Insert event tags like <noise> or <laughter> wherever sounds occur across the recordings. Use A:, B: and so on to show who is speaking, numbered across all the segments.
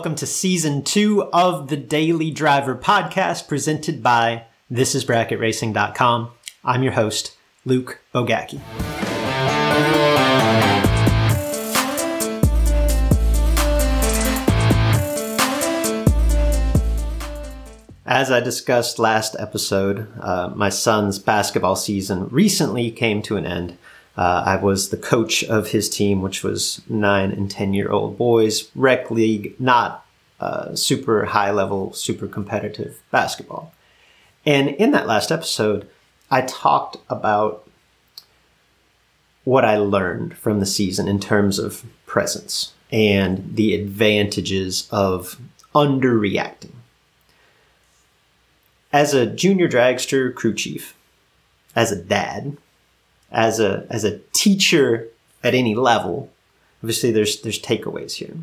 A: welcome to season two of the Daily Driver podcast presented by thisisbracketracing.com. I'm your host, Luke Bogacki. As I discussed last episode, uh, my son's basketball season recently came to an end. Uh, I was the coach of his team, which was nine and 10 year old boys, rec league, not uh, super high level, super competitive basketball. And in that last episode, I talked about what I learned from the season in terms of presence and the advantages of underreacting. As a junior dragster crew chief, as a dad, as a as a teacher at any level, obviously there's there's takeaways here.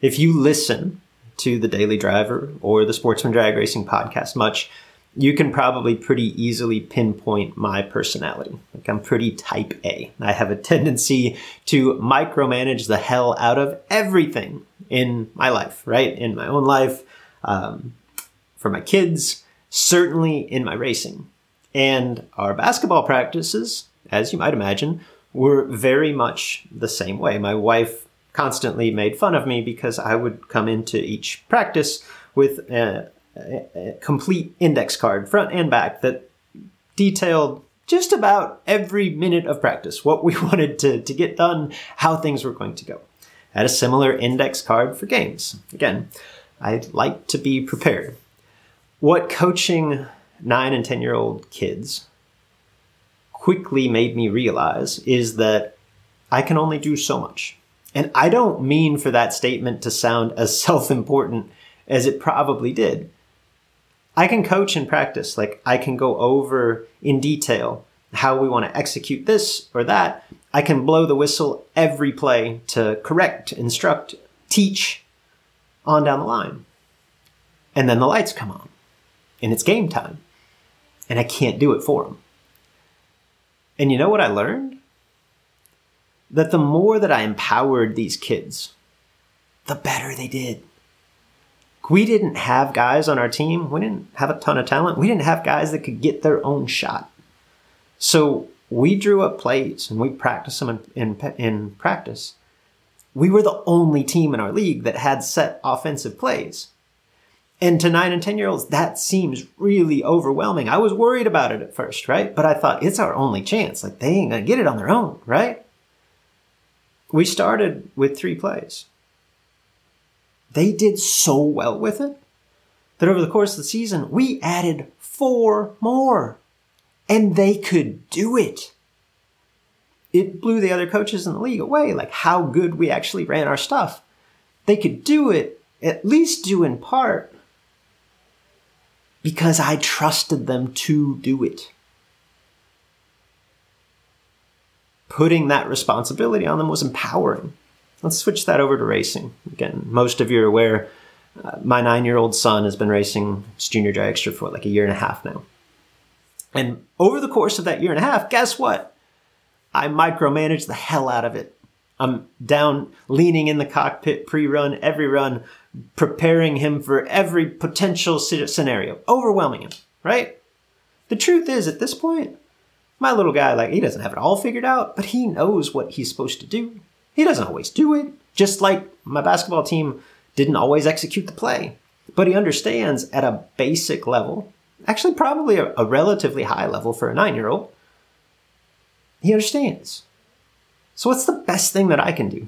A: If you listen to the Daily Driver or the Sportsman Drag Racing podcast much, you can probably pretty easily pinpoint my personality. Like I'm pretty type A. I have a tendency to micromanage the hell out of everything in my life, right? In my own life, um, for my kids, certainly in my racing. And our basketball practices as you might imagine, were very much the same way. My wife constantly made fun of me because I would come into each practice with a, a, a complete index card, front and back, that detailed just about every minute of practice, what we <laughs> wanted to, to get done, how things were going to go. I had a similar index card for games. Again, I like to be prepared. What coaching nine and 10 year old kids quickly made me realize is that I can only do so much. And I don't mean for that statement to sound as <laughs> self important as it probably did. I can coach and practice, like I can go over in detail how we want to execute this or that. I can blow the whistle every play to correct, instruct, teach on down the line. And then the lights come on and it's game time. And I can't do it for them. And you know what I learned? That the more that I empowered these kids, the better they did. We didn't have guys on our team. We didn't have a ton of talent. We didn't have guys that could get their own shot. So we drew up plays and we practiced them in, in, in practice. We were the only team in our league that had set offensive plays. And to nine and 10 year olds, that seems really overwhelming. I was worried about it at first, right? But I thought it's our only chance. Like they ain't going to get it on their own, right? We started with three plays. They did so well with it that over the course of the season, we added four more and they could do it. It blew the other coaches in the league away, like how good we actually ran our stuff. They could do it, at least do in part, because I trusted them to do it. Putting that responsibility on them was empowering. Let's switch that over to racing. Again, most of you are aware uh, my nine year old son has been racing junior dragster for like a year and a half now. And over the course of that year and a half, guess what? I micromanaged the hell out of it. I'm down leaning in the cockpit pre run, every run, preparing him for every potential scenario, overwhelming him, right? The truth is, at this point, my little guy, like, he doesn't have it all figured out, but he knows what he's supposed to do. He doesn't always do it, just like my basketball team didn't always execute the play. But he understands at a basic level, actually, probably a, a relatively high level for a nine year old, he understands. So, what's the best thing that I can do?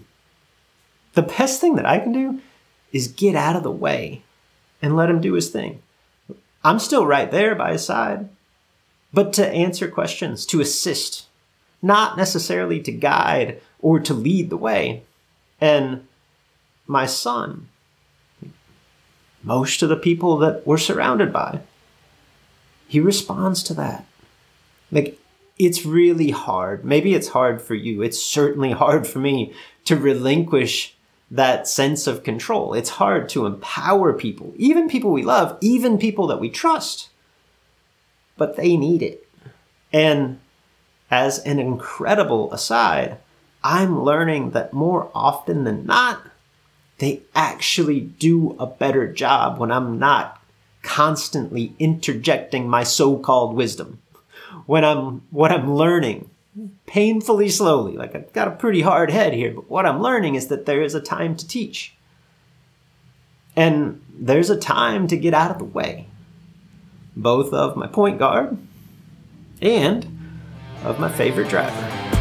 A: The best thing that I can do is get out of the way and let him do his thing. I'm still right there by his side, but to answer questions, to assist, not necessarily to guide or to lead the way. And my son, most of the people that we're surrounded by, he responds to that. Like, it's really hard. Maybe it's hard for you. It's certainly <laughs> hard for me to relinquish that sense of control. It's hard to empower people, even people we love, even people that we trust, but they need it. And as an incredible aside, I'm learning that more often than not, they actually do a better job when I'm not constantly interjecting my so-called wisdom. When I'm what I'm learning painfully slowly, like I've got a pretty hard head here, but what I'm learning is that there is a time to teach. And there's a time to get out of the way, both of my point guard and of my favorite driver.